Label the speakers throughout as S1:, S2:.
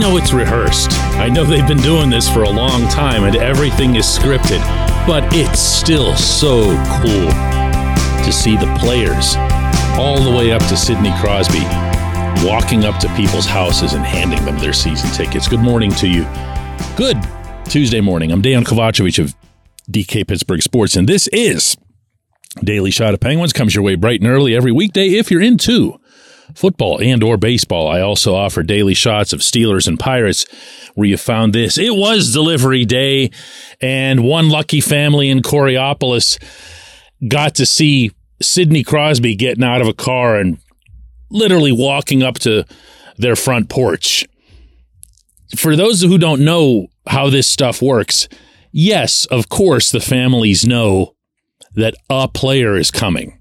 S1: know it's rehearsed. I know they've been doing this for a long time and everything is scripted, but it's still so cool to see the players all the way up to Sidney Crosby walking up to people's houses and handing them their season tickets. Good morning to you. Good Tuesday morning. I'm Dejan Kovacevic of DK Pittsburgh Sports, and this is Daily Shot of Penguins. Comes your way bright and early every weekday if you're into football and or baseball. I also offer daily shots of Steelers and Pirates where you found this. It was delivery day and one lucky family in Coraopolis got to see Sidney Crosby getting out of a car and literally walking up to their front porch. For those who don't know how this stuff works, yes, of course, the families know that a player is coming.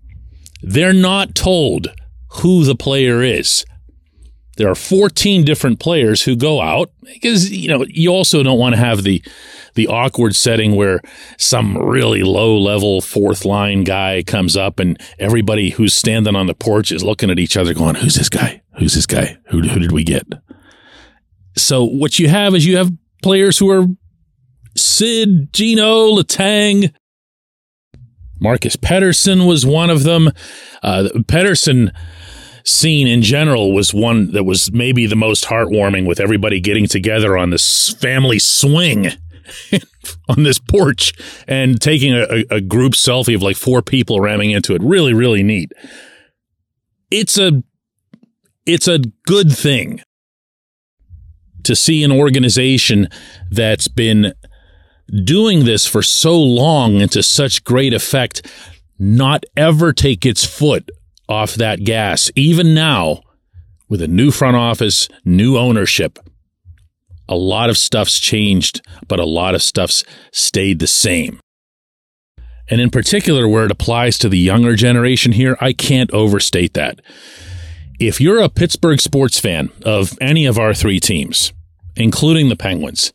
S1: They're not told who the player is. There are 14 different players who go out because you know you also don't want to have the the awkward setting where some really low level fourth line guy comes up and everybody who's standing on the porch is looking at each other going who's this guy? Who's this guy? Who, who did we get? So what you have is you have players who are Sid, Gino, Letang, Marcus Pettersson was one of them. Uh, Pettersson scene in general was one that was maybe the most heartwarming with everybody getting together on this family swing on this porch and taking a, a, group selfie of like four people ramming into it. Really, really neat. It's a it's a good thing to see an organization that's been doing this for so long and to such great effect not ever take its foot off that gas, even now with a new front office, new ownership. A lot of stuff's changed, but a lot of stuff's stayed the same. And in particular, where it applies to the younger generation here, I can't overstate that. If you're a Pittsburgh sports fan of any of our three teams, including the Penguins,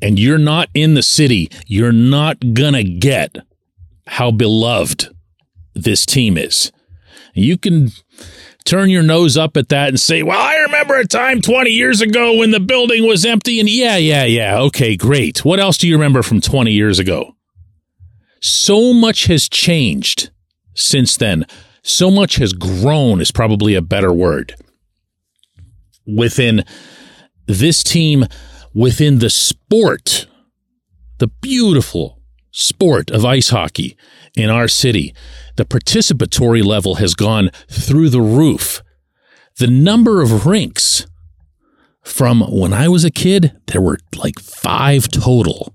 S1: and you're not in the city, you're not gonna get how beloved this team is. You can turn your nose up at that and say, well, I remember a time 20 years ago when the building was empty. And yeah, yeah, yeah. Okay, great. What else do you remember from 20 years ago? So much has changed since then. So much has grown is probably a better word. Within this team, within the sport, the beautiful sport of ice hockey in our city, the participatory level has gone through the roof. The number of rinks from when I was a kid, there were like five total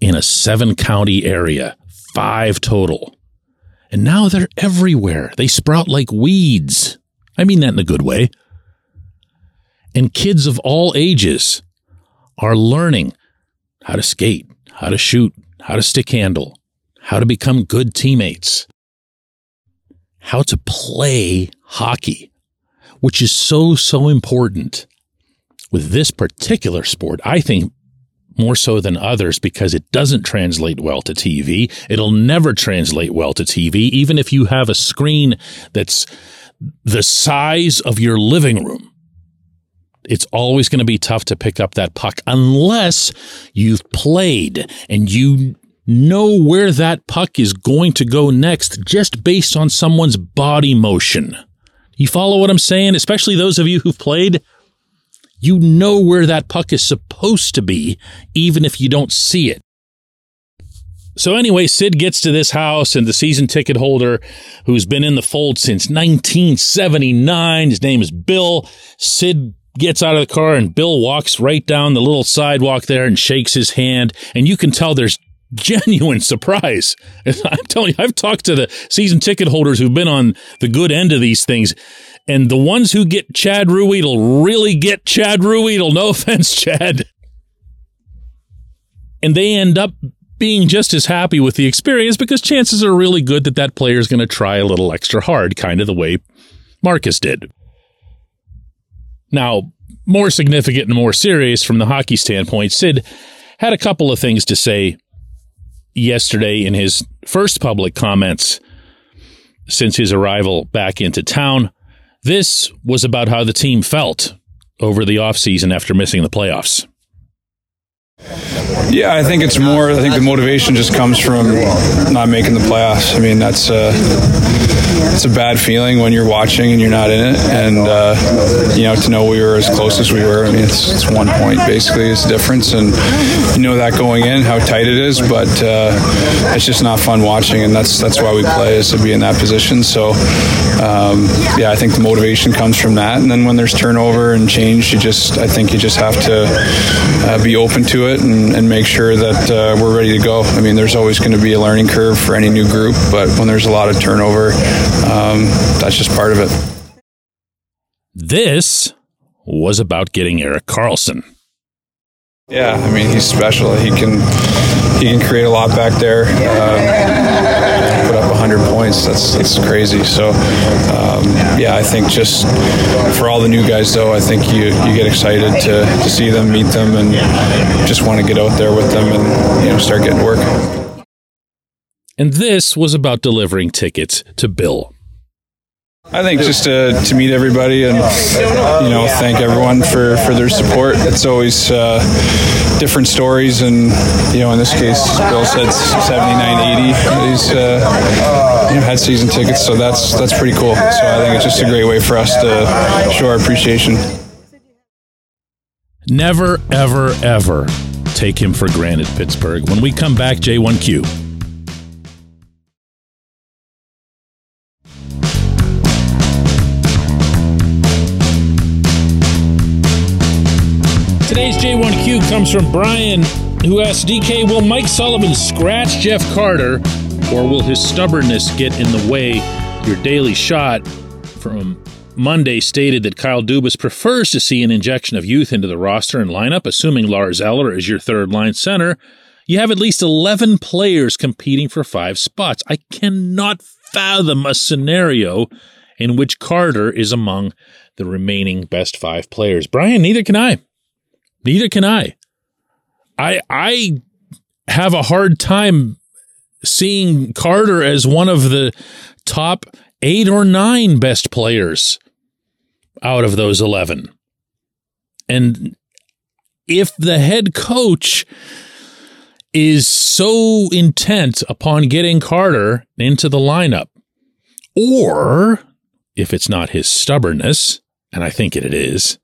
S1: in a seven county area, five total. And now they're everywhere. They sprout like weeds. I mean that in a good way. And kids of all ages are learning how to skate, how to shoot, how to stick handle, how to become good teammates, how to play hockey, which is so, so important with this particular sport. I think more so than others because it doesn't translate well to TV. It'll never translate well to TV, even if you have a screen that's the size of your living room it's always going to be tough to pick up that puck unless you've played and you know where that puck is going to go next just based on someone's body motion. You follow what I'm saying? Especially those of you who've played. You know where that puck is supposed to be, even if you don't see it. So anyway, Sid gets to this house and the season ticket holder who's been in the fold since 1979, his name is Bill. Sid gets out of the car and Bill walks right down the little sidewalk there and shakes his hand. And you can tell there's genuine surprise. I'm telling you, I've talked to the season ticket holders who've been on the good end of these things. And the ones who get Chad Ruhwedel really get Chad Ruhwedel. No offense, Chad. And they end up being just as happy with the experience because chances are really good that that player is going to try a little extra hard, kind of the way Marcus did. Now, more significant and more serious from the hockey standpoint, Sid had a couple of things to say yesterday in his first public comments since his arrival back into town. This was about how the team felt over the offseason after missing the playoffs?
S2: Yeah, I think it's more. I think the motivation just comes from not making the playoffs. I mean, that's uh, it's a bad feeling when you're watching and you're not in it, and uh, you know to know we were as close as we were. I mean, it's, it's one point basically is the difference, and you know that going in how tight it is, but uh, it's just not fun watching, and that's that's why we play is to be in that position. So um, yeah, I think the motivation comes from that, and then when there's turnover and change, you just I think you just have to uh, be open to it and, and make sure that uh, we're ready to go. I mean, there's always going to be a learning curve for any new group, but when there's a lot of turnover, um, that's just part of it.
S1: This was about getting Erik Karlsson.
S2: Yeah, I mean he's special. He can he can create a lot back there. Uh, put up 100 points. That's that's crazy. So um, yeah, I think just for all the new guys though, I think you you get excited to, to see them, meet them, and just want to get out there with them and you know start getting work.
S1: And this was about delivering tickets to Bill.
S2: I think just to, to meet everybody and you know thank everyone for, for their support. It's always uh, different stories, and you know in this case, Bill said seventy nine eighty. He's uh, you know, had season tickets, so that's that's pretty cool. So I think it's just a great way for us to show our appreciation.
S1: Never, ever, ever take him for granted, Pittsburgh. When we come back, J1Q. Comes from Brian, who asks DK, will Mike Sullivan scratch Jeff Carter, or will his stubbornness get in the way? Your daily shot from Monday stated that Kyle Dubas prefers to see an injection of youth into the roster and lineup, assuming Lars Eller is your third line center. You have at least 11 players competing for five spots. I cannot fathom a scenario in which Carter is among the remaining best five players. Brian, neither can I. Neither can I. I I have a hard time seeing Carter as one of the top eight or nine best players out of those 11. And if the head coach is so intent upon getting Carter into the lineup, or if it's not his stubbornness, and I think it is,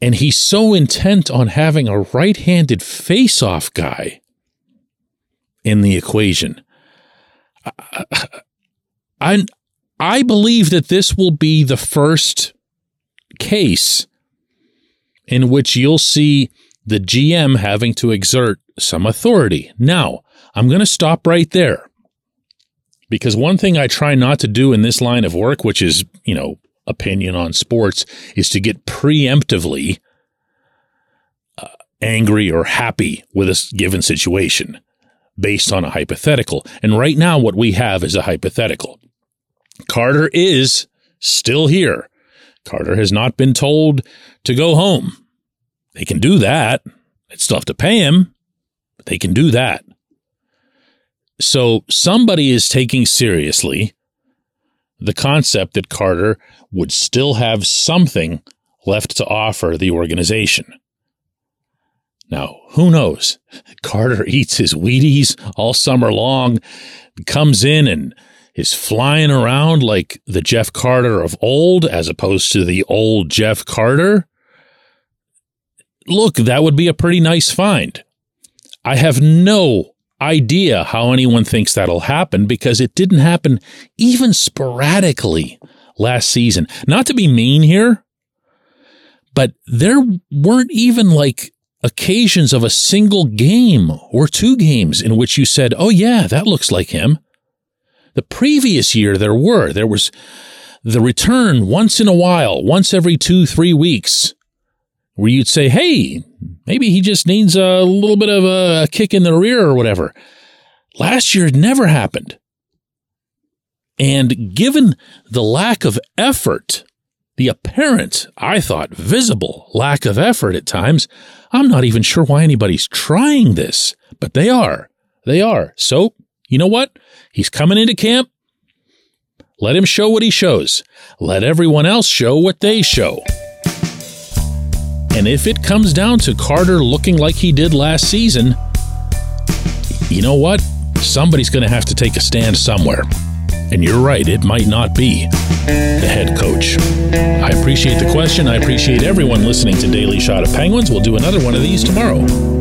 S1: and he's so intent on having a right handed face off guy in the equation. I, I believe that this will be the first case in which you'll see the GM having to exert some authority. Now, I'm going to stop right there because one thing I try not to do in this line of work, which is, you know, opinion on sports is to get preemptively uh, angry or happy with a given situation based on a hypothetical. And right now, what we have is a hypothetical. Carter is still here. Carter has not been told to go home. They can do that. They'd still have to pay him, but they can do that. So somebody is taking seriously the concept that Carter would still have something left to offer the organization. Now, who knows? Carter eats his Wheaties all summer long, comes in and is flying around like the Jeff Carter of old as opposed to the old Jeff Carter. Look, that would be a pretty nice find. I have no idea how anyone thinks that'll happen because it didn't happen even sporadically last season. Not to be mean here, but there weren't even like occasions of a single game or two games in which you said, oh, yeah, that looks like him. The previous year, there were. There was the return once in a while, once every two, three weeks, where you'd say, hey, maybe he just needs a little bit of a kick in the rear or whatever. Last year, it never happened. And given the lack of effort, the apparent, I thought, visible lack of effort at times, I'm not even sure why anybody's trying this, but they are. They are. So, you know what? He's coming into camp. Let him show what he shows. Let everyone else show what they show. And if it comes down to Carter looking like he did last season, you know what? Somebody's going to have to take a stand somewhere. And you're right, it might not be the head coach. I appreciate the question. I appreciate everyone listening to Daily Shot of Penguins. We'll do another one of these tomorrow.